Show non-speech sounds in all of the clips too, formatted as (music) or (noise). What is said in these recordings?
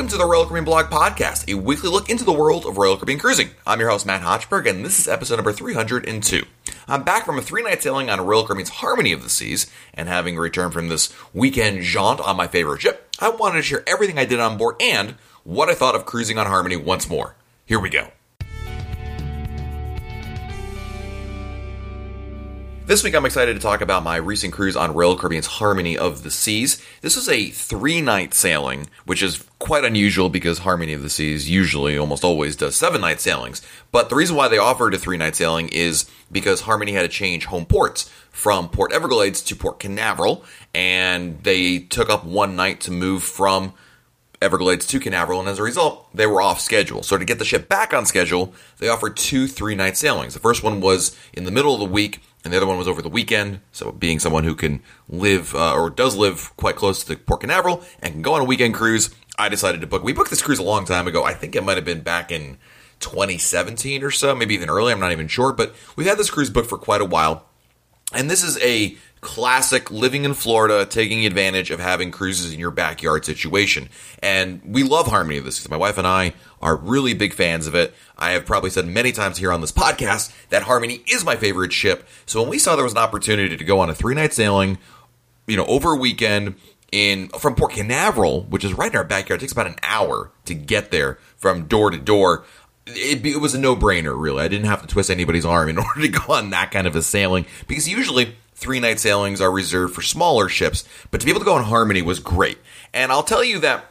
Welcome to the Royal Caribbean Blog Podcast, a weekly look into the world of Royal Caribbean cruising. I'm your host, Matt Hochberg, and this is episode number 302. I'm back from a three night sailing on Royal Caribbean's Harmony of the Seas, and having returned from this weekend jaunt on my favorite ship, I wanted to share everything I did on board and what I thought of cruising on Harmony once more. Here we go. This week, I'm excited to talk about my recent cruise on Royal Caribbean's Harmony of the Seas. This was a three night sailing, which is quite unusual because Harmony of the Seas usually, almost always, does seven night sailings. But the reason why they offered a three night sailing is because Harmony had to change home ports from Port Everglades to Port Canaveral, and they took up one night to move from Everglades to Canaveral, and as a result, they were off schedule. So to get the ship back on schedule, they offered two three night sailings. The first one was in the middle of the week and the other one was over the weekend. So, being someone who can live uh, or does live quite close to Port Canaveral and can go on a weekend cruise, I decided to book. We booked this cruise a long time ago. I think it might have been back in 2017 or so, maybe even earlier. I'm not even sure, but we've had this cruise booked for quite a while. And this is a classic living in Florida, taking advantage of having cruises in your backyard situation. And we love Harmony of this. My wife and I are really big fans of it. I have probably said many times here on this podcast that Harmony is my favorite ship. So when we saw there was an opportunity to go on a three night sailing, you know, over a weekend in from Port Canaveral, which is right in our backyard, it takes about an hour to get there from door to door. It, it was a no brainer, really. I didn't have to twist anybody's arm in (laughs) order to go on that kind of a sailing because usually three night sailings are reserved for smaller ships, but to be able to go on Harmony was great. And I'll tell you that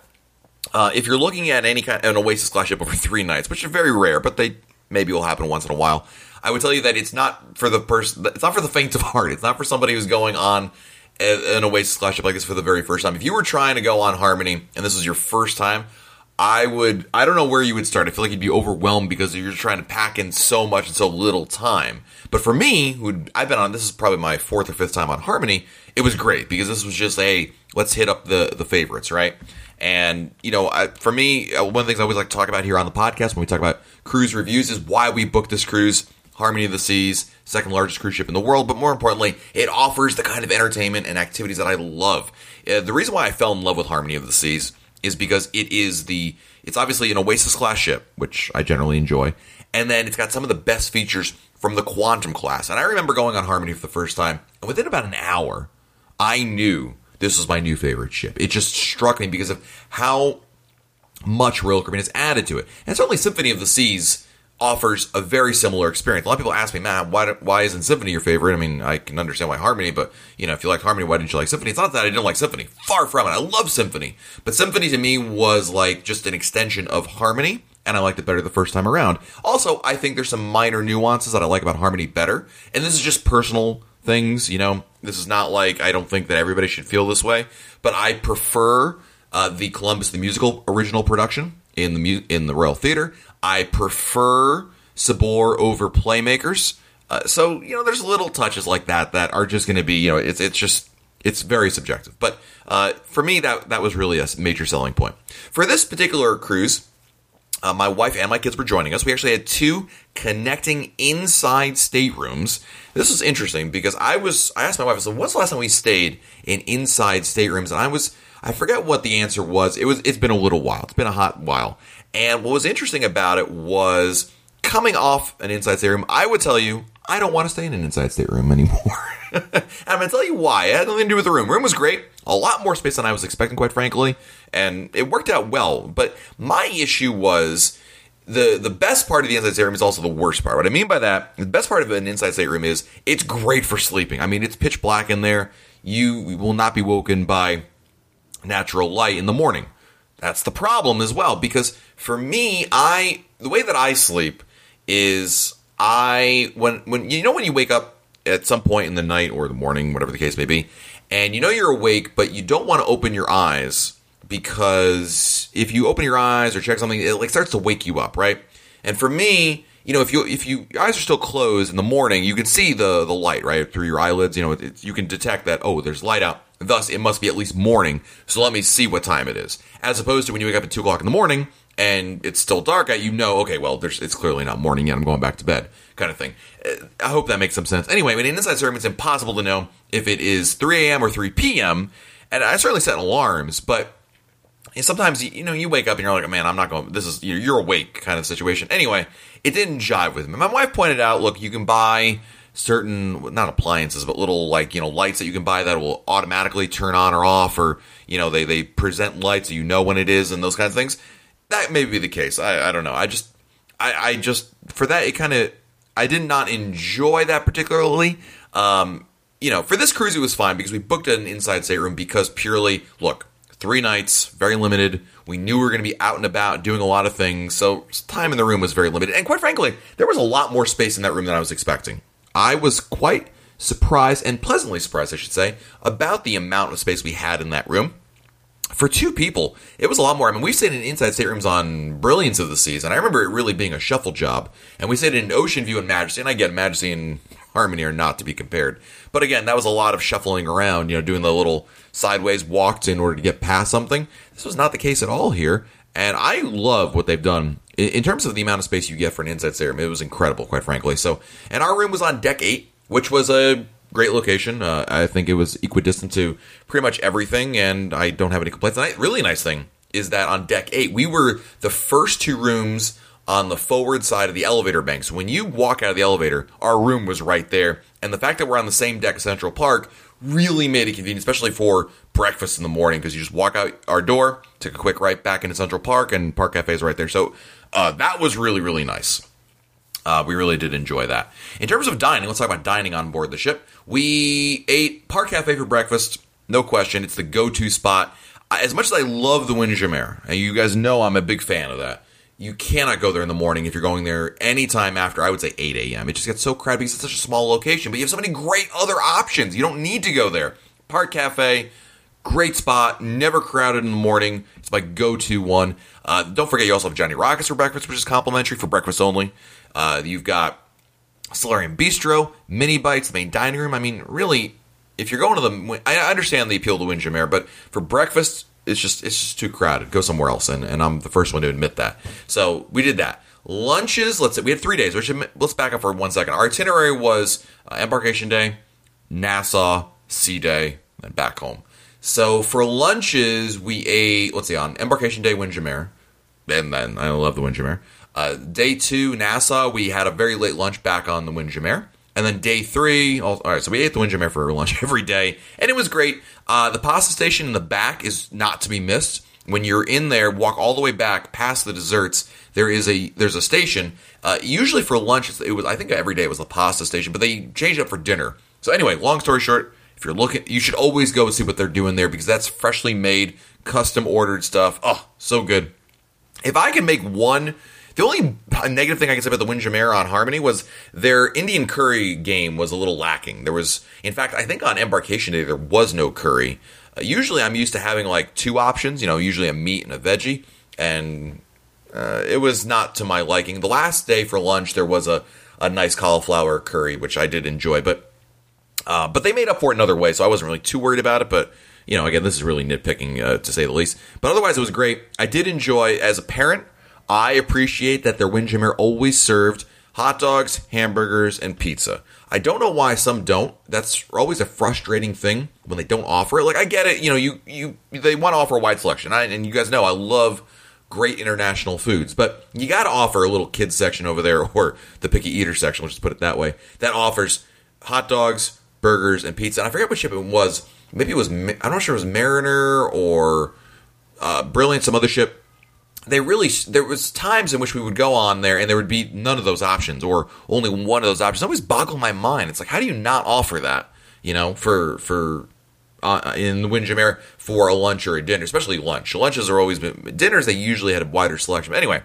uh, if you're looking at any kind of an Oasis class ship over (laughs) three nights, which are very rare, but they maybe will happen once in a while, I would tell you that it's not for the person. It's not for the faint of heart. It's not for somebody who's going on a, an Oasis class ship like this for the very first time. If you were trying to go on Harmony and this was your first time, I would. I don't know where you would start. I feel like you'd be overwhelmed because you're trying to pack in so much in so little time. But for me, who I've been on, this is probably my fourth or fifth time on Harmony. It was great because this was just a let's hit up the the favorites, right? And you know, I, for me, uh, one of the things I always like to talk about here on the podcast when we talk about cruise reviews is why we booked this cruise. Harmony of the Seas, second largest cruise ship in the world, but more importantly, it offers the kind of entertainment and activities that I love. Uh, the reason why I fell in love with Harmony of the Seas is because it is the it's obviously an Oasis class ship, which I generally enjoy, and then it's got some of the best features from the Quantum class. And I remember going on Harmony for the first time, and within about an hour, I knew this was my new favorite ship. It just struck me because of how much Royal Caribbean has added to it. And certainly Symphony of the Seas offers a very similar experience. A lot of people ask me, Matt, why, why isn't Symphony your favorite? I mean, I can understand why Harmony, but you know, if you like Harmony, why didn't you like Symphony? It's not that I didn't like Symphony. Far from it. I love Symphony, but Symphony to me was like just an extension of Harmony, and I liked it better the first time around. Also, I think there's some minor nuances that I like about Harmony better, and this is just personal things. You know, this is not like I don't think that everybody should feel this way, but I prefer uh, the Columbus the musical original production in the mu- in the Royal Theater. I prefer Sabor over Playmakers. Uh, so you know, there's little touches like that that are just going to be you know, it's it's just it's very subjective. But uh, for me, that that was really a major selling point for this particular cruise. Uh, my wife and my kids were joining us. We actually had two connecting inside staterooms. This was interesting because I was I asked my wife, I said, "What's the last time we stayed in inside staterooms?" And I was I forget what the answer was. It was it's been a little while. It's been a hot while. And what was interesting about it was coming off an inside stateroom, I would tell you, I don't want to stay in an inside stateroom (laughs) anymore. I'm going to tell you why. It had nothing to do with the room. The room was great, a lot more space than I was expecting, quite frankly, and it worked out well. But my issue was the the best part of the inside stateroom is also the worst part. What I mean by that, the best part of an inside stateroom is it's great for sleeping. I mean, it's pitch black in there. You will not be woken by natural light in the morning. That's the problem as well because for me, I the way that I sleep is I when when you know when you wake up at some point in the night or the morning, whatever the case may be, and you know you're awake, but you don't want to open your eyes because if you open your eyes or check something, it like starts to wake you up, right? And for me, you know, if you if you your eyes are still closed in the morning, you can see the the light right through your eyelids. You know, it, you can detect that oh, there's light out. Thus, it must be at least morning. So let me see what time it is. As opposed to when you wake up at two o'clock in the morning and it's still dark you know, okay, well, it's clearly not morning yet. I'm going back to bed, kind of thing. Uh, I hope that makes some sense. Anyway, in inside sermon, it's impossible to know if it is 3 a.m. or 3 p.m. And I certainly set alarms, but sometimes you know you wake up and you're like, man, I'm not going. This is you're awake kind of situation. Anyway, it didn't jive with me. My wife pointed out, look, you can buy certain not appliances but little like you know lights that you can buy that will automatically turn on or off or you know they they present lights so you know when it is and those kinds of things. That may be the case. I, I don't know. I just I, I just for that it kind of i did not enjoy that particularly. Um you know for this cruise it was fine because we booked an inside stateroom because purely look three nights very limited. We knew we were going to be out and about doing a lot of things so time in the room was very limited. And quite frankly there was a lot more space in that room than i was expecting I was quite surprised and pleasantly surprised, I should say, about the amount of space we had in that room. For two people, it was a lot more. I mean, we've stayed in inside staterooms on Brilliance of the Seas, and I remember it really being a shuffle job. And we stayed in Ocean View and Majesty, and I get Majesty and Harmony are not to be compared. But again, that was a lot of shuffling around, you know, doing the little sideways walks in order to get past something. This was not the case at all here. And I love what they've done in terms of the amount of space you get for an inside stateroom. It was incredible, quite frankly. So, and our room was on deck eight, which was a great location. Uh, I think it was equidistant to pretty much everything, and I don't have any complaints. And the really nice thing is that on deck eight, we were the first two rooms on the forward side of the elevator bank. So when you walk out of the elevator, our room was right there. And the fact that we're on the same deck of Central Park really made it convenient, especially for breakfast in the morning, because you just walk out our door, take a quick right back into Central Park, and Park Cafe is right there. So uh, that was really, really nice. Uh, we really did enjoy that. In terms of dining, let's talk about dining on board the ship. We ate Park Cafe for breakfast, no question. It's the go to spot. As much as I love the Windjammer, and you guys know I'm a big fan of that, you cannot go there in the morning if you're going there anytime after, I would say 8 a.m. It just gets so crowded because it's such a small location, but you have so many great other options. You don't need to go there. Park Cafe, great spot, never crowded in the morning. It's my go to one. Uh, don't forget, you also have Johnny Rockets for breakfast, which is complimentary for breakfast only. Uh, you've got Solarium Bistro, Mini Bites, the main dining room. I mean, really, if you're going to the, I understand the appeal to Windjammer, but for breakfast, it's just it's just too crowded. Go somewhere else, and, and I'm the first one to admit that. So we did that. Lunches, let's say we had three days. Which let's back up for one second. Our itinerary was uh, embarkation day, Nassau, sea day, and back home. So for lunches, we ate. Let's see, on embarkation day, Windjammer and then I love the Windjammer. Uh, day two, Nassau, we had a very late lunch back on the Windjammer. And then day three, all, all right, so we ate the Windjammer for lunch (laughs) every day, and it was great. Uh, the pasta station in the back is not to be missed. When you're in there, walk all the way back past the desserts. There is a there's a station. Uh, usually for lunch, it was I think every day it was the pasta station, but they changed it up for dinner. So anyway, long story short, if you're looking, you should always go and see what they're doing there because that's freshly made, custom ordered stuff. Oh, so good. If I can make one, the only negative thing I can say about the Windjammer on Harmony was their Indian curry game was a little lacking. There was, in fact, I think on embarkation day there was no curry. Uh, usually, I'm used to having like two options. You know, usually a meat and a veggie, and uh, it was not to my liking. The last day for lunch there was a a nice cauliflower curry, which I did enjoy, but uh, but they made up for it another way, so I wasn't really too worried about it. But you know, again, this is really nitpicking uh, to say the least. But otherwise, it was great. I did enjoy, as a parent, I appreciate that their Windjammer always served hot dogs, hamburgers, and pizza. I don't know why some don't. That's always a frustrating thing when they don't offer it. Like I get it, you know, you you they want to offer a wide selection, I, and you guys know I love great international foods, but you got to offer a little kids section over there (laughs) or the picky eater section. Let's just put it that way. That offers hot dogs, burgers, and pizza. And I forget what ship it was maybe it was I'm not sure it was Mariner or uh, Brilliant, some other ship. They really there was times in which we would go on there and there would be none of those options or only one of those options. It always boggled my mind. It's like how do you not offer that? You know, for for uh, in the Windjammer for a lunch or a dinner, especially lunch. Lunches are always been dinners. They usually had a wider selection. But anyway,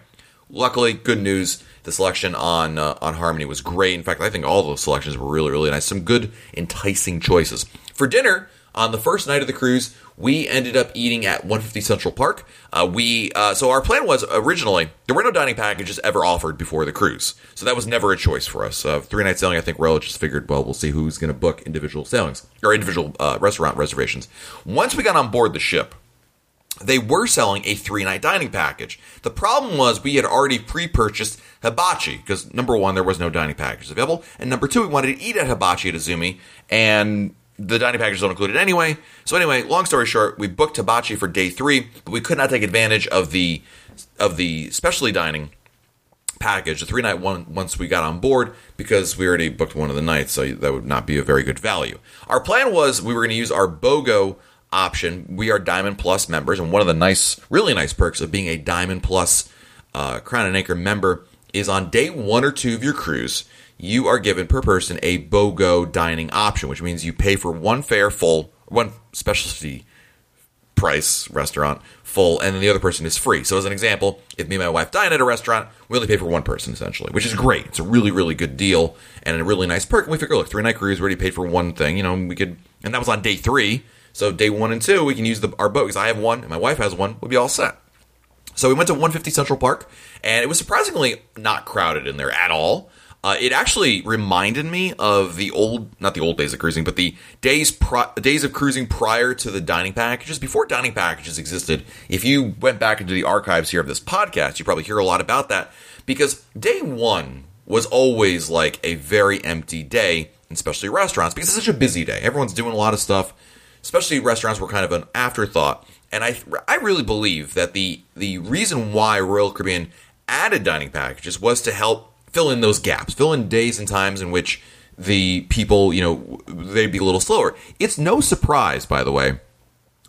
luckily, good news. The selection on uh, on Harmony was great. In fact, I think all those selections were really really nice. Some good enticing choices for dinner. On the first night of the cruise, we ended up eating at 150 Central Park. Uh, we uh, so our plan was originally there were no dining packages ever offered before the cruise, so that was never a choice for us. Uh, three night sailing, I think Royal just figured, well, we'll see who's going to book individual sailings or individual uh, restaurant reservations. Once we got on board the ship, they were selling a three night dining package. The problem was we had already pre purchased hibachi because number one, there was no dining package available, and number two, we wanted to eat at hibachi at Izumi, and the dining package don't include it anyway. So anyway, long story short, we booked hibachi for day three, but we could not take advantage of the of the specialty dining package, the three night one, once we got on board because we already booked one of the nights, so that would not be a very good value. Our plan was we were going to use our BOGO option. We are Diamond Plus members, and one of the nice, really nice perks of being a Diamond Plus uh, Crown and Anchor member is on day one or two of your cruise, you are given per person a BOGO dining option, which means you pay for one fare full, one specialty price restaurant full, and then the other person is free. So, as an example, if me and my wife dine at a restaurant, we only pay for one person essentially, which is great. It's a really, really good deal and a really nice perk. And we figure, look, three night cruise, we already paid for one thing. You know, we could, and that was on day three. So, day one and two, we can use the, our BOGO because I have one and my wife has one. We'll be all set. So, we went to 150 Central Park, and it was surprisingly not crowded in there at all. Uh, it actually reminded me of the old, not the old days of cruising, but the days pri- days of cruising prior to the dining packages, before dining packages existed. If you went back into the archives here of this podcast, you probably hear a lot about that because day one was always like a very empty day, especially restaurants, because it's such a busy day. Everyone's doing a lot of stuff, especially restaurants were kind of an afterthought. And I, I really believe that the the reason why Royal Caribbean added dining packages was to help fill in those gaps, fill in days and times in which the people, you know, they'd be a little slower. It's no surprise, by the way,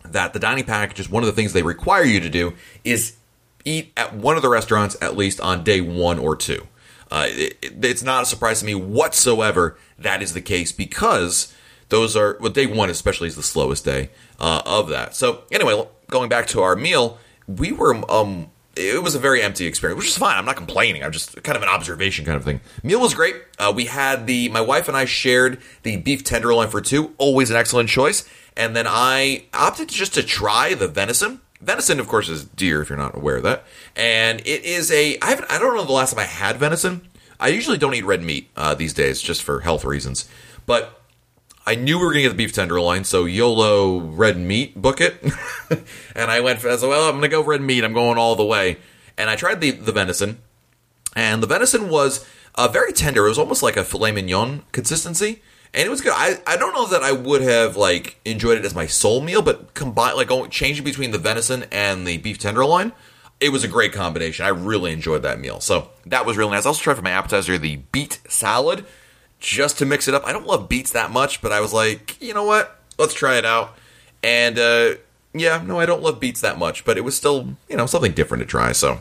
that the dining package is one of the things they require you to do is eat at one of the restaurants at least on day one or two. Uh, it, it's not a surprise to me whatsoever that is the case because those are well day one especially is the slowest day uh, of that. So anyway, going back to our meal, we were um, it was a very empty experience, which is fine. I'm not complaining. I'm just kind of an observation kind of thing. Meal was great. Uh, we had the my wife and I shared the beef tenderloin for two, always an excellent choice. And then I opted just to try the venison. Venison, of course, is deer if you're not aware of that. And it is a I haven't I don't know the last time I had venison. I usually don't eat red meat uh, these days just for health reasons, but I knew we were going to get the beef tenderloin, so YOLO red meat, book it. (laughs) and I went, I said, well, I'm going to go red meat. I'm going all the way. And I tried the, the venison, and the venison was uh, very tender. It was almost like a filet mignon consistency. And it was good. I, I don't know that I would have like enjoyed it as my sole meal, but combine like going changing between the venison and the beef tenderloin, it was a great combination. I really enjoyed that meal. So that was really nice. I also tried for my appetizer the beet salad just to mix it up. I don't love beets that much, but I was like, you know what? Let's try it out. And uh, yeah, no, I don't love beets that much, but it was still, you know, something different to try. So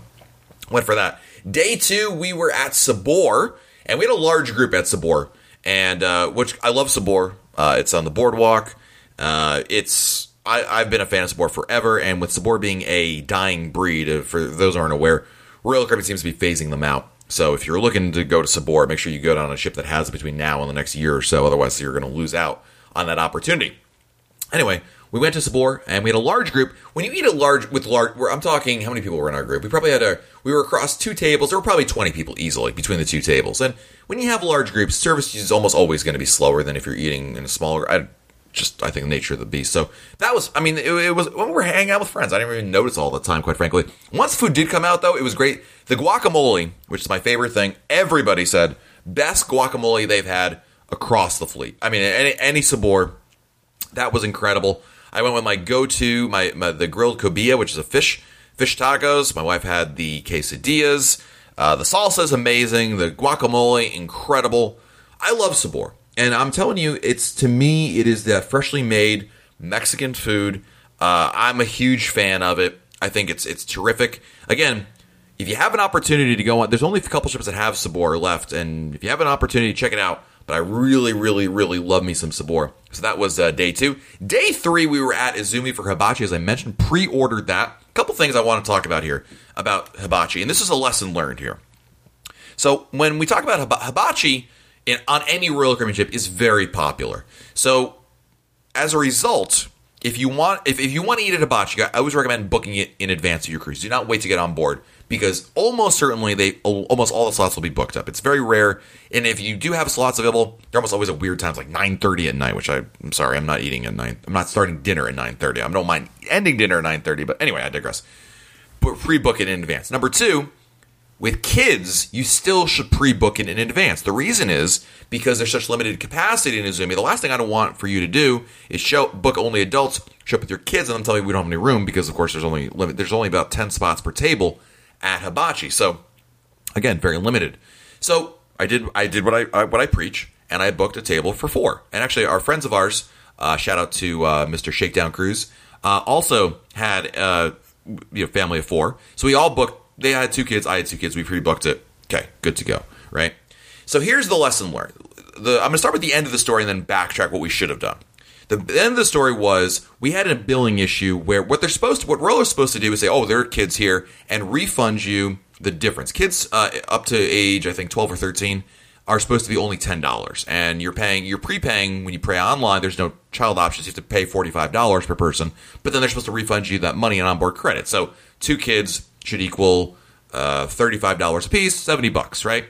went for that. Day two, we were at Sabor, and we had a large group at Sabor, and uh, which I love Sabor. Uh, it's on the boardwalk. Uh, it's I, have been a fan of Sabor forever, and with Sabor being a dying breed, uh, for those aren't aware, Royal Caribbean seems to be phasing them out. So if you're looking to go to Sabor, make sure you go down a ship that has it between now and the next year or so. Otherwise, you're going to lose out on that opportunity. Anyway, we went to Sabor and we had a large group. When you eat a large with large, I'm talking how many people were in our group? We probably had a we were across two tables. There were probably 20 people easily between the two tables. And when you have large groups, service is almost always going to be slower than if you're eating in a smaller. I, just I think the nature of the beast. So that was, I mean, it, it, was when we were hanging out with friends. I didn't even notice all the time, quite frankly. Once food did come out, though, it was great. The guacamole, which is my favorite thing, everybody said best guacamole they've had across the fleet. I mean, any, any sabor, that was incredible. I went with my go-to, my, my the grilled cobia, which is a fish fish tacos. My wife had the quesadillas. Uh, the salsa is amazing. The guacamole, incredible. I love sabor. And I'm telling you, it's to me, it is that freshly made Mexican food. Uh, I'm a huge fan of it. I think it's it's terrific. Again, if you have an opportunity to go on, there's only a couple ships that have Sabor left, and if you have an opportunity, check it out. But I really, really, really love me some Sabor. So that was uh, day two. Day three, we were at Izumi for hibachi, as I mentioned. Pre-ordered that. A couple things I want to talk about here about hibachi, and this is a lesson learned here. So when we talk about hibachi, in, on any Royal Caribbean ship is very popular. So as a result, if you want if, if you want to eat at hibachi, I always recommend booking it in advance of your cruise. Do not wait to get on board because almost certainly they almost all the slots will be booked up. It's very rare, and if you do have slots available, they're almost always at weird times, like nine thirty at night. Which I, I'm sorry, I'm not eating at nine. I'm not starting dinner at nine thirty. I don't mind ending dinner at nine thirty, but anyway, I digress. But pre-book it in advance. Number two, With kids, you still should pre-book it in advance. The reason is because there's such limited capacity in Izumi. The last thing I don't want for you to do is show book only adults, show up with your kids, and then tell you we don't have any room because, of course, there's only limit. There's only about ten spots per table at Hibachi. So, again, very limited. So I did I did what I, I what I preach, and I booked a table for four. And actually, our friends of ours, uh, shout out to uh, Mr. Shakedown Cruise, uh, also had uh, you know family of four. So we all booked. They had two kids. I had two kids. We pre-booked it. Okay, good to go. Right. So here's the lesson learned. The, I'm going to start with the end of the story and then backtrack what we should have done. The end of the story was we had a billing issue where what they're supposed to, what Royal's supposed to do is say, oh, there are kids here and refund you the difference. Kids uh, up to age, I think 12 or 13, are supposed to be only $10 and you're paying, you're prepaying when you pay online. There's no child options. You have to pay $45 per person, but then they're supposed to refund you that money in onboard credit. So two kids should equal uh, $35 a piece, 70 bucks, right?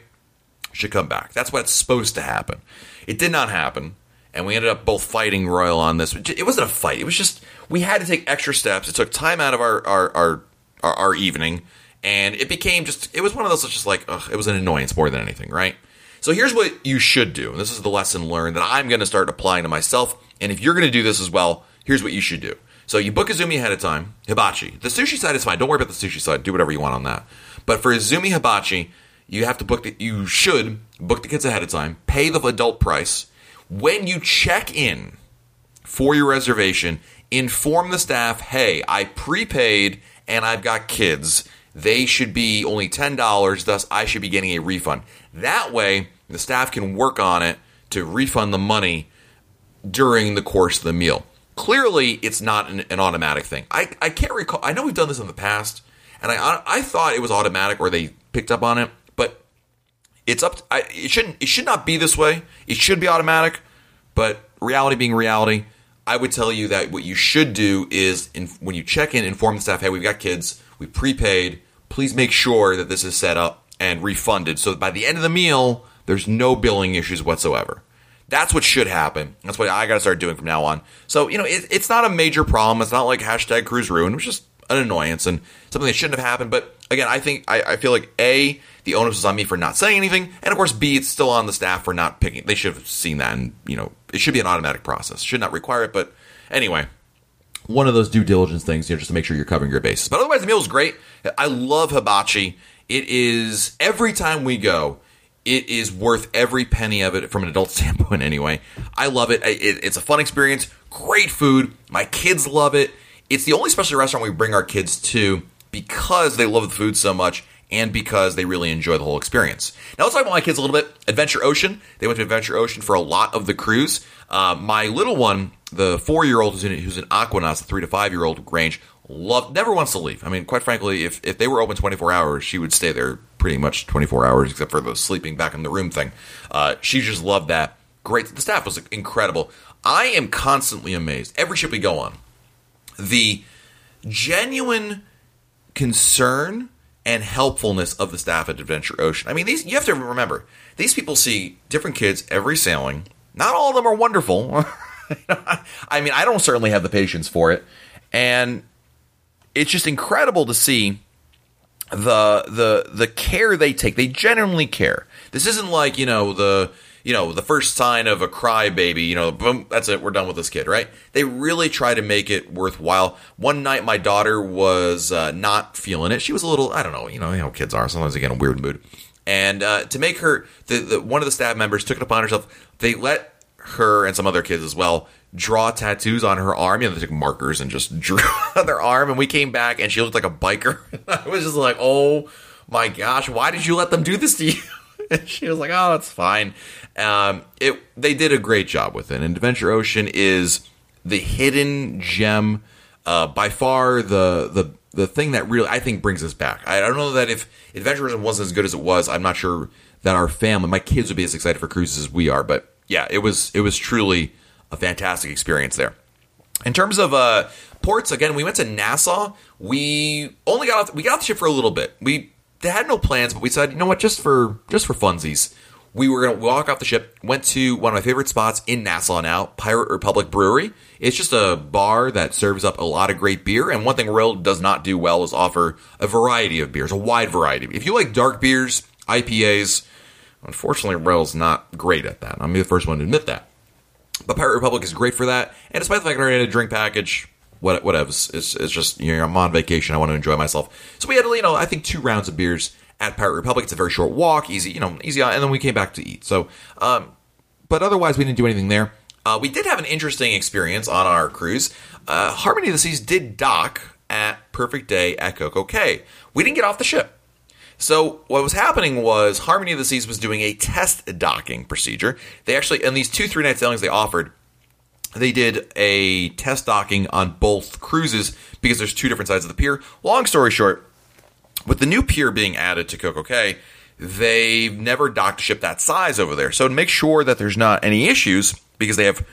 Should come back. That's what's supposed to happen. It did not happen and we ended up both fighting Royal on this. It wasn't a fight. It was just we had to take extra steps. It took time out of our our our, our, our evening, and it became just it was one of those just like ugh, it was an annoyance more than anything, right? So here's what you should do. And this is the lesson learned that I'm going to start applying to myself. And if you're going to do this as well, here's what you should do. So you book a Izumi ahead of time, hibachi. The sushi side is fine. Don't worry about the sushi side. Do whatever you want on that. But for a Izumi hibachi, you have to book the, you should book the kids ahead of time, pay the adult price when you check in for your reservation, inform the staff, hey, I prepaid and I've got kids. They should be only $10, thus, I should be getting a refund. That way, the staff can work on it to refund the money during the course of the meal. Clearly, it's not an, an automatic thing. I, I can't recall, I know we've done this in the past, and I, I thought it was automatic or they picked up on it but it's up. To, I, it shouldn't. It should not be this way. It should be automatic. But reality being reality, I would tell you that what you should do is in, when you check in, inform the staff, hey, we've got kids, we prepaid. Please make sure that this is set up and refunded, so that by the end of the meal, there's no billing issues whatsoever. That's what should happen. That's what I got to start doing from now on. So you know, it, it's not a major problem. It's not like hashtag cruise ruin. It was just an annoyance and something that shouldn't have happened. But again, I think I, I feel like a the onus is on me for not saying anything, and of course, B, it's still on the staff for not picking. They should have seen that, and you know, it should be an automatic process. Should not require it, but anyway, one of those due diligence things, you know, just to make sure you're covering your bases. But otherwise, the meal is great. I love hibachi. It is every time we go, it is worth every penny of it from an adult (laughs) standpoint. Anyway, I love it. it it's a fun experience. Great food. My kids love it. It's the only special restaurant we bring our kids to because they love the food so much and because they really enjoy the whole experience. Now let's talk about my kids a little bit. Adventure Ocean. They went to Adventure Ocean for a lot of the cruise. Uh, my little one, the four-year-old who's in who's in Aquanaut, the three to five-year-old range, loved never wants to leave. I mean, quite frankly, if if they were open 24 hours, she would stay there pretty much 24 hours, except for the sleeping back in the room thing. Uh, she just loved that. Great. The staff was incredible. I am constantly amazed every ship we go on. The genuine concern and helpfulness of the staff at Adventure Ocean. I mean, these you have to remember these people see different kids every sailing. Not all of them are wonderful. (laughs) I mean, I don't certainly have the patience for it, and it's just incredible to see the the the care they take. They genuinely care. This isn't like you know the you know, the first sign of a crybaby, you know, boom, that's it, we're done with this kid, right? They really try to make it worthwhile. One night, my daughter was uh, not feeling it. She was a little, I don't know, you know how kids are. Sometimes they get in a weird mood. And uh, to make her, the, the, one of the staff members took it upon herself. They let her and some other kids as well draw tattoos on her arm. You know, they took markers and just (laughs) drew on their arm. And we came back and she looked like a biker. (laughs) I was just like, oh my gosh, why did you let them do this to you? (laughs) and she was like, oh, that's fine. Um, it they did a great job with it. And Adventure Ocean is the hidden gem, uh, by far the the the thing that really I think brings us back. I don't know that if Adventure Ocean wasn't as good as it was, I'm not sure that our family, my kids, would be as excited for cruises as we are. But yeah, it was it was truly a fantastic experience there. In terms of uh, ports, again, we went to Nassau. We only got off, we got off the ship for a little bit. We had no plans, but we said, you know what, just for just for funsies, we were to walk off the ship, went to one of my favorite spots in Nassau now, Pirate Republic Brewery. It's just a bar that serves up a lot of great beer. And one thing Royal does not do well is offer a variety of beers, a wide variety. If you like dark beers, IPAs, unfortunately, Royal's not great at that. I'm the first one to admit that. But Pirate Republic is great for that. And despite the fact that I already had a drink package, what whatever, it's, it's just you know I'm on vacation. I want to enjoy myself. So we had you know I think two rounds of beers at Pirate Republic. It's a very short walk, easy you know easy, and then we came back to eat. So, um, but otherwise we didn't do anything there. Uh, we did have an interesting experience on our cruise. Uh, Harmony of the Seas did dock at Perfect Day at Coco Cay. We didn't get off the ship. So what was happening was Harmony of the Seas was doing a test docking procedure. They actually, in these two three night sailings they offered, they did a test docking on both cruises because there's two different sides of the pier. Long story short, with the new pier being added to Coco Cay, they've never docked a ship that size over there. So to make sure that there's not any issues, because they have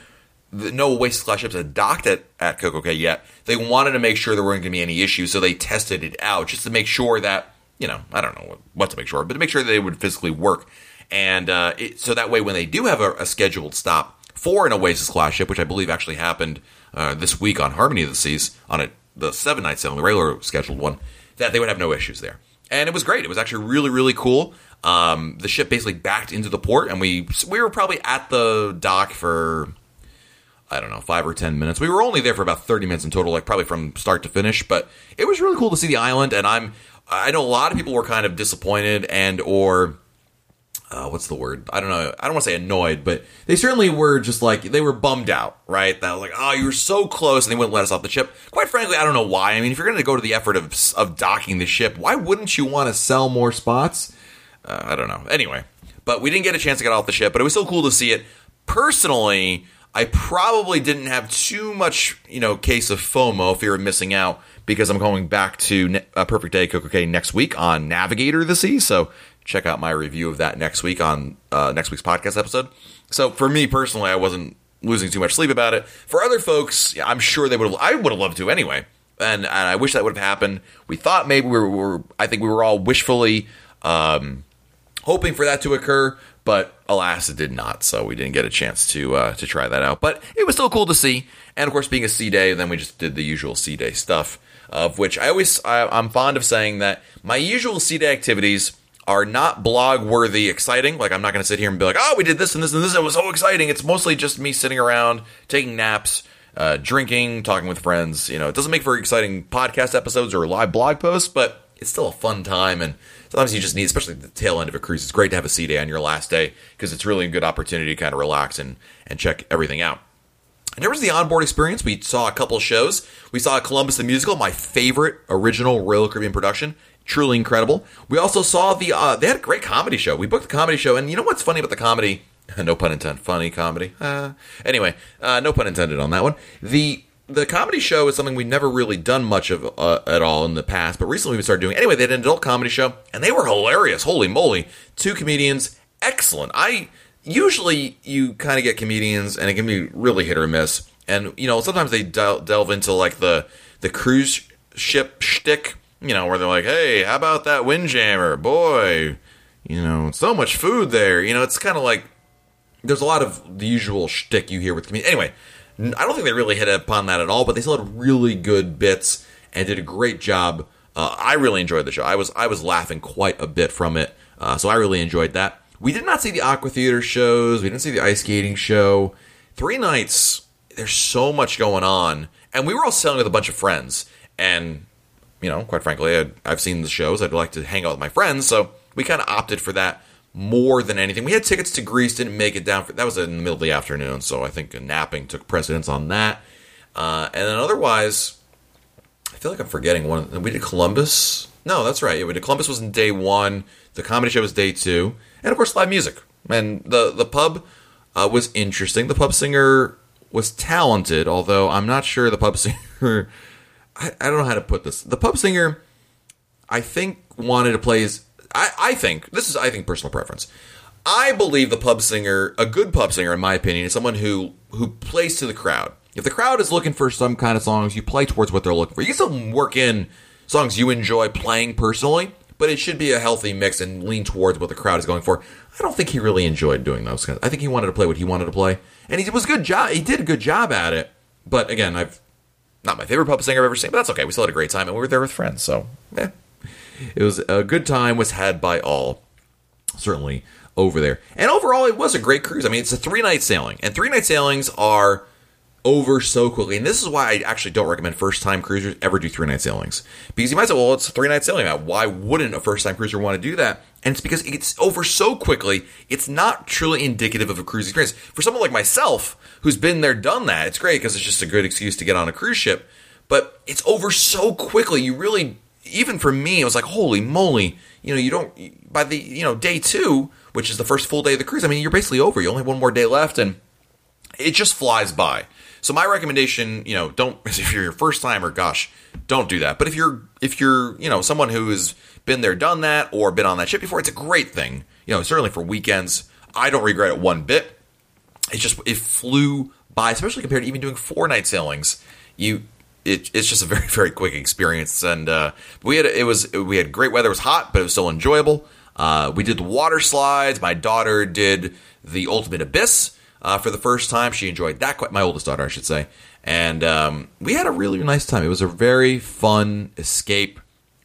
no Oasis class ships that docked at, at Coco Cay yet, they wanted to make sure there weren't going to be any issues. So they tested it out just to make sure that, you know, I don't know what to make sure, but to make sure that they would physically work. And uh, it, so that way, when they do have a, a, scheduled stop for an Oasis class ship, which I believe actually happened uh, this week on Harmony of the Seas, on a, the seven night sailing, the regular scheduled one, that they would have no issues there. And it was great. It was actually really, really cool. Um, the ship basically backed into the port, and we we were probably at the dock for I don't know five or ten minutes. We were only there for about thirty minutes in total, like probably from start to finish. But it was really cool to see the island, and I'm I know a lot of people were kind of disappointed and or uh, what's the word? I don't know. I don't want to say annoyed, but they certainly were just like they were bummed out, right? That like, oh, you were so close, and they wouldn't let us off the ship. Quite frankly, I don't know why. I mean, if you're going to go to the effort of of docking the ship, why wouldn't you want to sell more spots? Uh, I don't know. Anyway, but we didn't get a chance to get off the ship, but it was still cool to see it. Personally, I probably didn't have too much, you know, case of FOMO, fear of missing out, because I'm going back to uh, Perfect Day Cay next week on Navigator of the Sea. So check out my review of that next week on uh, next week's podcast episode. So for me personally, I wasn't losing too much sleep about it. For other folks, I'm sure they would have. I would have loved to anyway, and, and I wish that would have happened. We thought maybe we were. We were I think we were all wishfully. Um, hoping for that to occur, but alas, it did not. So we didn't get a chance to uh, to try that out. But it was still cool to see. And of course, being a sea day, then we just did the usual sea day stuff. Of which I always I, I'm fond of saying that my usual sea day activities are not blog worthy exciting. Like I'm not going to sit here and be like, oh, we did this and this and this. It was so exciting. It's mostly just me sitting around taking naps. Uh, drinking, talking with friends. You know, it doesn't make for exciting podcast episodes or live blog posts, but it's still a fun time. And sometimes you just need, especially the tail end of a cruise, it's great to have a sea day on your last day because it's really a good opportunity to kind of relax and, and check everything out. And there was the onboard experience. We saw a couple shows. We saw Columbus the Musical, my favorite original Royal Caribbean production. Truly incredible. We also saw the, uh, they had a great comedy show. We booked the comedy show. And you know what's funny about the comedy? (laughs) no pun intended. Funny comedy. Uh, anyway, uh, no pun intended on that one. The the comedy show is something we've never really done much of uh, at all in the past, but recently we started doing. Anyway, they had an adult comedy show, and they were hilarious. Holy moly! Two comedians, excellent. I usually you kind of get comedians, and it can be really hit or miss. And you know, sometimes they del- delve into like the the cruise ship shtick, you know, where they're like, "Hey, how about that windjammer, boy? You know, so much food there." You know, it's kind of like there's a lot of the usual shtick you hear with comedians. Anyway I don't think they really hit upon that at all, but they still had really good bits and did a great job. Uh, I really enjoyed the show. I was I was laughing quite a bit from it, uh, so I really enjoyed that. We did not see the Aqua Theater shows. We didn't see the ice skating show. Three nights. There's so much going on, and we were all sailing with a bunch of friends. And you know, quite frankly, i I've seen the shows. I'd like to hang out with my friends, so we kind of opted for that more than anything. We had tickets to Grease, didn't make it down. For, that was in the middle of the afternoon, so I think napping took precedence on that. Uh, and then otherwise, I feel like I'm forgetting one. We did Columbus. No, that's right. Yeah, we did Columbus was in day one. The comedy show was day two, and of course live music. And the the pub uh, was interesting. The pub singer was talented, although I'm not sure the pub (laughs) singer. I, I don't know how to put this. The pub singer, I think, wanted to play his I, I think this is I think personal preference. I believe the pub singer, a good pub singer, in my opinion, is someone who who plays to the crowd. If the crowd is looking for some kind of songs, you play towards what they're looking for. You can still work in songs you enjoy playing personally, but it should be a healthy mix and lean towards what the crowd is going for. I don't think he really enjoyed doing those. I think he wanted to play what he wanted to play, and he was good job. He did a good job at it. but again, I've not my favorite pub singer I've ever seen, but that's okay. We still had a great time, and we were there with friends, so eh. it was a good time. Was had by all, certainly over there. And overall, it was a great cruise. I mean, it's a three night sailing, and three night sailings are over so quickly. And this is why I actually don't recommend first time cruisers ever do three night sailings. Because you might say, well, it's a three night sailing. Why wouldn't a first time cruiser want to do that? And it's because it's over so quickly, it's not truly indicative of a cruise experience. For someone like myself, who's been there, done that, it's great because it's just a good excuse to get on a cruise ship. But it's over so quickly, you really, even for me, it was like, holy moly, you know, you don't, by the, you know, day two, which is the first full day of the cruise, I mean, you're basically over. You only have one more day left and it just flies by. So my recommendation, you know, don't (laughs) if you're your first timer, gosh, don't do that. But if you're if you're, you know, someone who has been there, done that, or been on that ship before, it's a great thing. You know, certainly for weekends, I don't regret it one bit. It's just it flew by, especially compared to even doing four night sailings. You it, it's just a very (laughs) very quick experience, and uh, we had it was we had great weather. It was hot, but it was still enjoyable. Uh, we did the water slides. My daughter did the ultimate abyss uh, for the first time. She enjoyed that. Quite, my oldest daughter, I should say, and um, we had a really nice time. It was a very fun escape.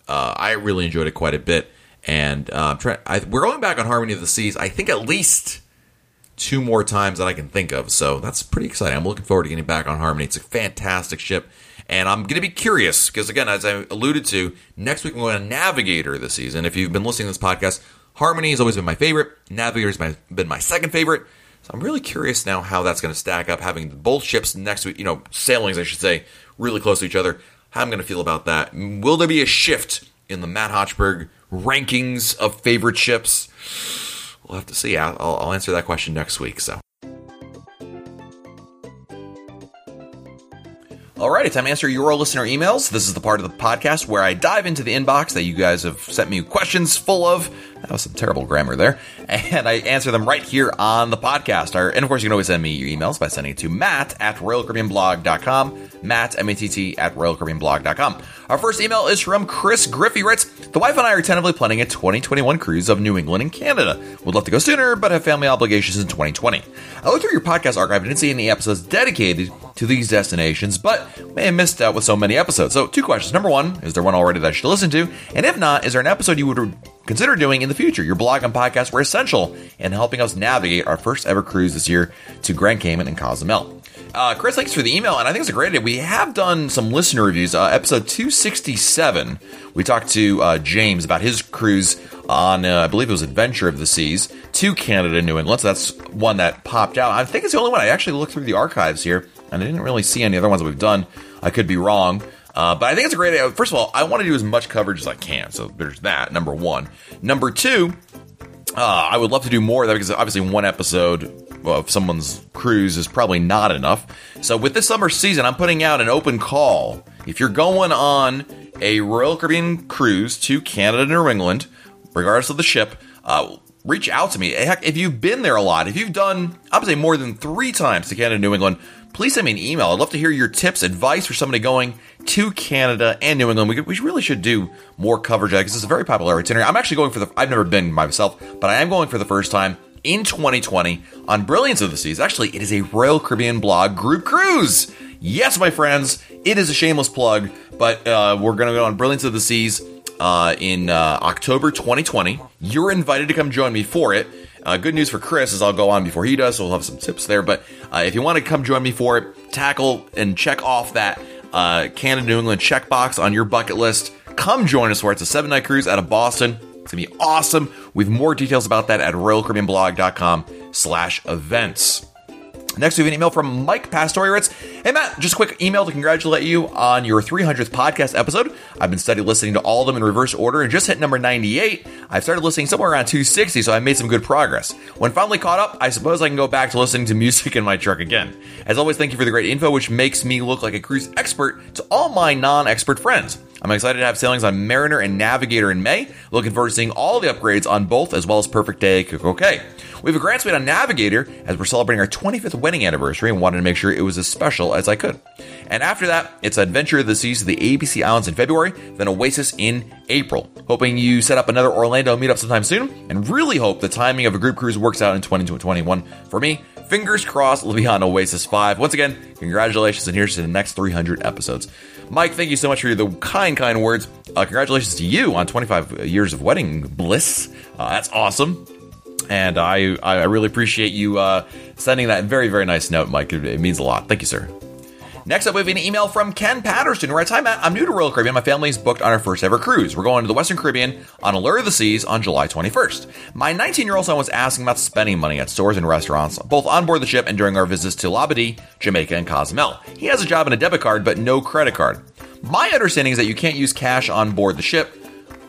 Uh, I really enjoyed it quite a bit, and uh, try, I, we're going back on Harmony of the Seas. I think at least two more times that I can think of. So that's pretty exciting. I'm looking forward to getting back on Harmony. It's a fantastic ship. And I'm going to be curious because, again, as I alluded to, next week I'm going to Navigator this season. If you've been listening to this podcast, Harmony has always been my favorite. Navigator has been my second favorite. So I'm really curious now how that's going to stack up, having both ships next week, you know, sailings, I should say, really close to each other. How I'm going to feel about that. Will there be a shift in the Matt Hochberg rankings of favorite ships? We'll have to see. I'll, I'll answer that question next week. So. Alrighty, time to answer your listener emails. This is the part of the podcast where I dive into the inbox that you guys have sent me questions full of. That was some terrible grammar there. And I answer them right here on the podcast. And of course, you can always send me your emails by sending it to matt at royalcaribbeanblog.com. Matt, M-A-T-T, at royalcaribbeanblog.com. Our first email is from Chris Griffey writes, The wife and I are tentatively planning a 2021 cruise of New England and Canada. Would love to go sooner, but have family obligations in 2020. I looked through your podcast archive and didn't see any episodes dedicated to these destinations, but may have missed out with so many episodes. So, two questions. Number one, is there one already that I should listen to? And if not, is there an episode you would consider doing in the future? Your blog and podcast were essential in helping us navigate our first ever cruise this year to Grand Cayman and Cozumel. Uh, Chris, thanks for the email, and I think it's a great idea. We have done some listener reviews. Uh, episode 267, we talked to uh, James about his cruise on, uh, I believe it was Adventure of the Seas to Canada, New England. So that's one that popped out. I think it's the only one. I actually looked through the archives here, and I didn't really see any other ones that we've done. I could be wrong. Uh, but I think it's a great idea. First of all, I want to do as much coverage as I can. So there's that, number one. Number two, uh, I would love to do more of that because obviously one episode of someone's cruise is probably not enough. So with this summer season, I'm putting out an open call. If you're going on a Royal Caribbean cruise to Canada, New England, regardless of the ship, uh, reach out to me. Heck, if you've been there a lot, if you've done, I would say more than three times to Canada, New England, please send me an email. I'd love to hear your tips, advice for somebody going to Canada and New England. We, we really should do more coverage because it's a very popular itinerary. I'm actually going for the, I've never been myself, but I am going for the first time in 2020 on Brilliance of the Seas. Actually, it is a Royal Caribbean blog group cruise. Yes, my friends, it is a shameless plug, but uh, we're going to go on Brilliance of the Seas uh, in uh, October 2020. You're invited to come join me for it. Uh, good news for Chris is I'll go on before he does, so we'll have some tips there. But uh, if you want to come join me for it, tackle and check off that uh, Canada New England checkbox on your bucket list. Come join us for it. It's a seven night cruise out of Boston. It's gonna be awesome. We have more details about that at royalcaribbeanblog.com slash events. Next, we have an email from Mike Pastori. Writes, Hey Matt, just a quick email to congratulate you on your 300th podcast episode. I've been steady listening to all of them in reverse order and just hit number 98. I've started listening somewhere around 260, so I made some good progress. When finally caught up, I suppose I can go back to listening to music in my truck again. As always, thank you for the great info, which makes me look like a cruise expert to all my non expert friends. I'm excited to have sailings on Mariner and Navigator in May. Looking forward to seeing all the upgrades on both, as well as Perfect Day CocoCay. We have a Grand Suite on Navigator as we're celebrating our 25th wedding anniversary and wanted to make sure it was as special as I could. And after that, it's Adventure of the Seas to the ABC Islands in February, then Oasis in April. Hoping you set up another Orlando meetup sometime soon, and really hope the timing of a group cruise works out in 2021 for me. Fingers crossed, it'll be on Oasis 5. Once again, congratulations, and here's to the next 300 episodes. Mike, thank you so much for the kind, kind words. Uh, congratulations to you on 25 years of wedding bliss. Uh, that's awesome. And I, I really appreciate you uh, sending that very, very nice note, Mike. It, it means a lot. Thank you, sir. Next up, we have an email from Ken Patterson who writes Hi, Matt. I'm new to Royal Caribbean. My family is booked on our first ever cruise. We're going to the Western Caribbean on Allure of the Seas on July 21st. My 19 year old son was asking about spending money at stores and restaurants, both on board the ship and during our visits to Labadee, Jamaica, and Cozumel. He has a job and a debit card, but no credit card. My understanding is that you can't use cash on board the ship,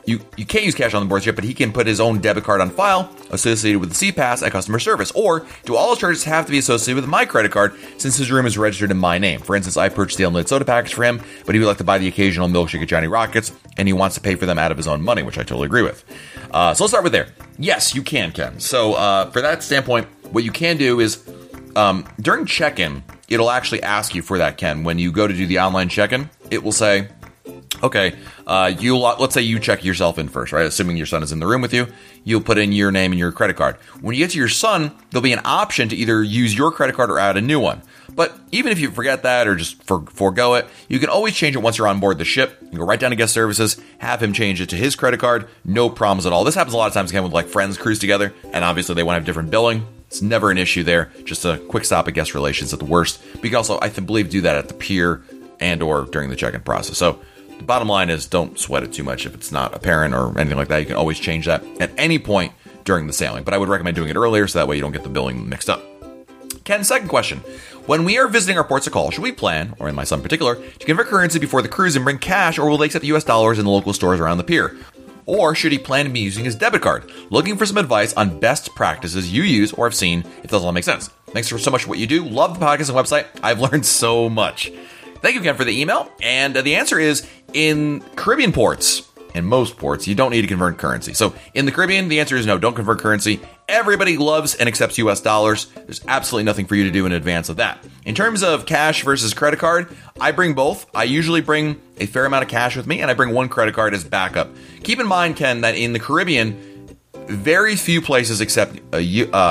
you, you can't use cash on the board yet, but he can put his own debit card on file associated with the Sea Pass at customer service. Or do all charges have to be associated with my credit card since his room is registered in my name? For instance, I purchased the unlimited soda package for him, but he would like to buy the occasional milkshake at Johnny Rockets, and he wants to pay for them out of his own money, which I totally agree with. Uh, so let's start with there. Yes, you can, Ken. So uh, for that standpoint, what you can do is um, during check-in, it'll actually ask you for that, Ken. When you go to do the online check-in, it will say Okay, uh, you let's say you check yourself in first, right? Assuming your son is in the room with you, you'll put in your name and your credit card. When you get to your son, there'll be an option to either use your credit card or add a new one. But even if you forget that or just for, forego it, you can always change it once you're on board the ship. You go right down to guest services, have him change it to his credit card, no problems at all. This happens a lot of times again with like friends cruise together, and obviously they want to have different billing. It's never an issue there. Just a quick stop at guest relations at the worst. But you can also, I believe, do that at the pier and or during the check-in process. So bottom line is don't sweat it too much if it's not apparent or anything like that. You can always change that at any point during the sailing, but I would recommend doing it earlier so that way you don't get the billing mixed up. Ken, second question. When we are visiting our ports of call, should we plan, or in my son in particular, to convert currency before the cruise and bring cash, or will they accept US dollars in the local stores around the pier? Or should he plan to be using his debit card? Looking for some advice on best practices you use or have seen, if those all make sense. Thanks for so much for what you do. Love the podcast and website. I've (laughs) learned so much. Thank you, Ken, for the email. And uh, the answer is in Caribbean ports, in most ports, you don't need to convert currency. So in the Caribbean, the answer is no, don't convert currency. Everybody loves and accepts US dollars. There's absolutely nothing for you to do in advance of that. In terms of cash versus credit card, I bring both. I usually bring a fair amount of cash with me, and I bring one credit card as backup. Keep in mind, Ken, that in the Caribbean, very few places accept uh,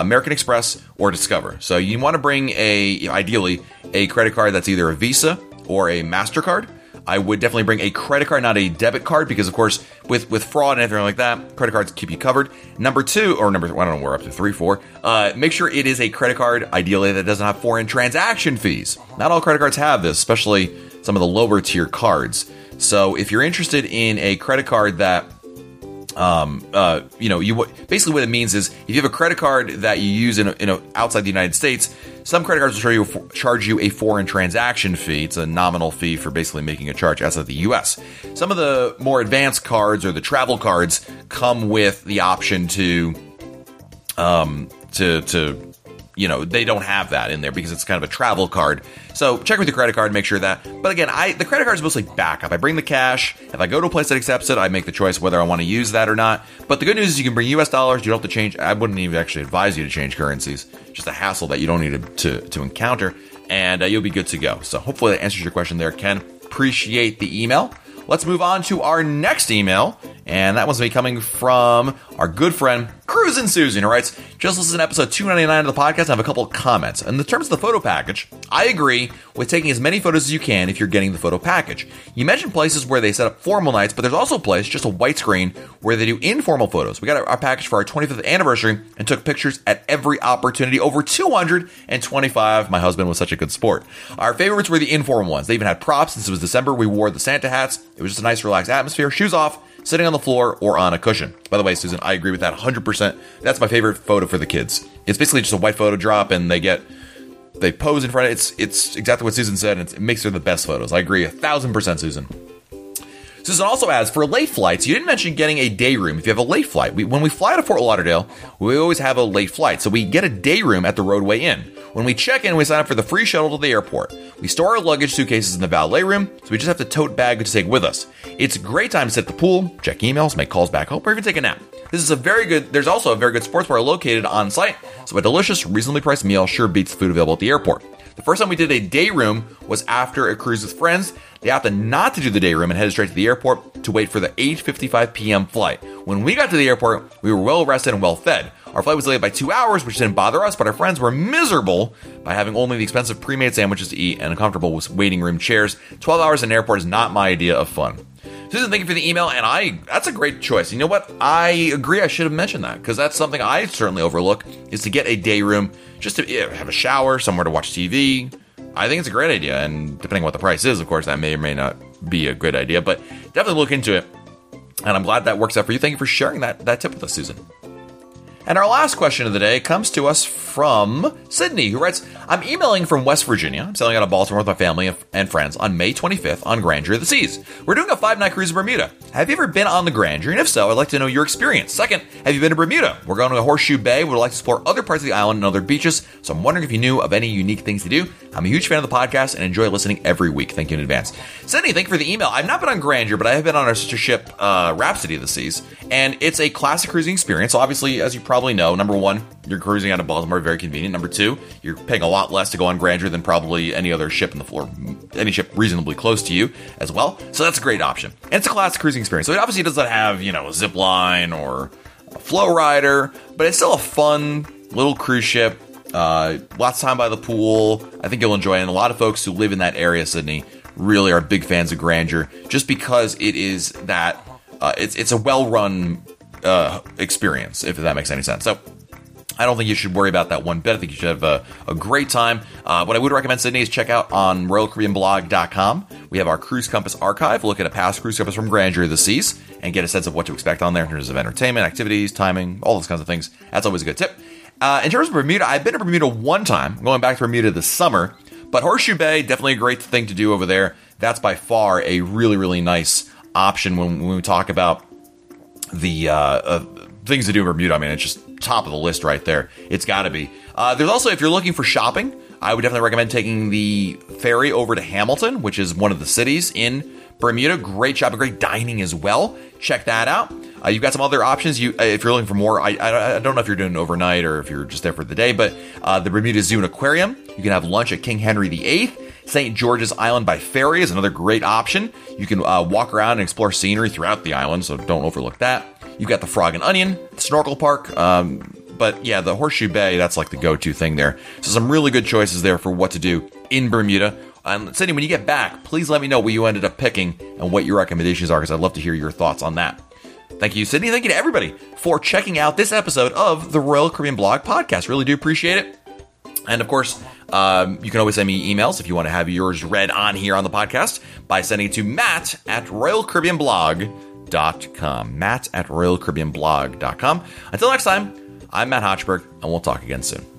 American Express or Discover. So you want to bring a, ideally, a credit card that's either a Visa or a MasterCard. I would definitely bring a credit card, not a debit card, because of course, with with fraud and everything like that, credit cards keep you covered. Number two, or number, I don't know, we're up to three, four. Uh, make sure it is a credit card, ideally that doesn't have foreign transaction fees. Not all credit cards have this, especially some of the lower tier cards. So if you're interested in a credit card that um, uh, you know, you basically what it means is if you have a credit card that you use in, a, in a, outside the United States, some credit cards will charge you, charge you a foreign transaction fee. It's a nominal fee for basically making a charge outside the U.S. Some of the more advanced cards or the travel cards come with the option to um, to to you know they don't have that in there because it's kind of a travel card. So check with your credit card, make sure that. But again, I the credit card is mostly backup. I bring the cash. If I go to a place that accepts it, I make the choice whether I want to use that or not. But the good news is you can bring U.S. dollars. You don't have to change. I wouldn't even actually advise you to change currencies. Just a hassle that you don't need to to, to encounter, and uh, you'll be good to go. So hopefully that answers your question there, Ken. Appreciate the email. Let's move on to our next email, and that one's going to be coming from our good friend Cruisin' Susan, who writes, Just listen to episode 299 of the podcast I have a couple of comments. In the terms of the photo package, I agree with taking as many photos as you can if you're getting the photo package. You mentioned places where they set up formal nights, but there's also a place, just a white screen, where they do informal photos. We got our package for our 25th anniversary and took pictures at every opportunity, over 225. My husband was such a good sport. Our favorites were the informal ones. They even had props since it was December. We wore the Santa hats. It was just a nice, relaxed atmosphere. Shoes off, sitting on the floor or on a cushion. By the way, Susan, I agree with that 100%. That's my favorite photo for the kids. It's basically just a white photo drop and they get they pose in front of it. It's it's exactly what Susan said. it makes her the best photos. I agree a thousand percent, Susan. Susan also adds for late flights. You didn't mention getting a day room if you have a late flight. We, when we fly to Fort Lauderdale, we always have a late flight, so we get a day room at the Rodeway Inn. When we check in, we sign up for the free shuttle to the airport. We store our luggage suitcases in the valet room, so we just have to tote bag to take with us. It's a great time to sit at the pool, check emails, make calls back home, or even take a nap. This is a very good. There's also a very good sports bar located on site, so a delicious, reasonably priced meal sure beats the food available at the airport. The first time we did a day room was after a cruise with friends. They opted not to do the day room and headed straight to the airport to wait for the 8:55 p.m. flight. When we got to the airport, we were well rested and well fed. Our flight was delayed by two hours, which didn't bother us, but our friends were miserable by having only the expensive pre made sandwiches to eat and uncomfortable with waiting room chairs. 12 hours in an airport is not my idea of fun. Susan, thank you for the email, and I that's a great choice. You know what? I agree. I should have mentioned that because that's something I certainly overlook is to get a day room just to eh, have a shower, somewhere to watch TV. I think it's a great idea, and depending on what the price is, of course, that may or may not be a good idea. But definitely look into it, and I'm glad that works out for you. Thank you for sharing that that tip with us, Susan. And our last question of the day comes to us from Sydney, who writes I'm emailing from West Virginia. I'm sailing out of Baltimore with my family and friends on May 25th on Grandeur of the Seas. We're doing a five night cruise in Bermuda. Have you ever been on the Grandeur? And if so, I'd like to know your experience. Second, have you been to Bermuda? We're going to Horseshoe Bay. We'd like to explore other parts of the island and other beaches. So I'm wondering if you knew of any unique things to do. I'm a huge fan of the podcast and enjoy listening every week. Thank you in advance. Sydney, thank you for the email. I've not been on Grandeur, but I have been on our sister ship, uh, Rhapsody of the Seas. And it's a classic cruising experience. Obviously, as you probably know, number one, you're cruising out of Baltimore, very convenient. Number two, you're paying a lot less to go on Grandeur than probably any other ship in the floor, any ship reasonably close to you as well. So that's a great option. And it's a classic cruising experience. So it obviously doesn't have, you know, a zip line or a flow rider, but it's still a fun little cruise ship. Uh, lots of time by the pool. I think you'll enjoy it. And a lot of folks who live in that area, Sydney, really are big fans of Grandeur just because it is that, uh, it's, it's a well run uh, experience, if that makes any sense. So I don't think you should worry about that one bit. I think you should have a, a great time. Uh, what I would recommend, Sydney, is check out on RoyalCaribbeanBlog.com. We have our Cruise Compass archive. Look at a past Cruise Compass from Grandeur of the Seas and get a sense of what to expect on there in terms of entertainment, activities, timing, all those kinds of things. That's always a good tip. Uh, in terms of Bermuda, I've been to Bermuda one time, going back to Bermuda this summer, but Horseshoe Bay, definitely a great thing to do over there. That's by far a really, really nice option when, when we talk about the uh, uh, things to do in Bermuda. I mean, it's just top of the list right there. It's got to be. Uh, there's also, if you're looking for shopping, I would definitely recommend taking the ferry over to Hamilton, which is one of the cities in Bermuda. Great shopping, great dining as well. Check that out. Uh, you've got some other options. You, uh, if you're looking for more, I, I, I, don't know if you're doing overnight or if you're just there for the day, but uh, the Bermuda Zoo and Aquarium. You can have lunch at King Henry VIII. St. George's Island by ferry is another great option. You can uh, walk around and explore scenery throughout the island, so don't overlook that. You've got the Frog and Onion, Snorkel Park, um, but yeah, the Horseshoe Bay, that's like the go to thing there. So, some really good choices there for what to do in Bermuda. And Sydney, when you get back, please let me know what you ended up picking and what your recommendations are, because I'd love to hear your thoughts on that. Thank you, Sydney. Thank you to everybody for checking out this episode of the Royal Caribbean Blog Podcast. Really do appreciate it. And of course, um, you can always send me emails if you want to have yours read on here on the podcast by sending it to matt at royalcaribbeanblog.com. Matt at royalcaribbeanblog.com. Until next time, I'm Matt Hochberg, and we'll talk again soon.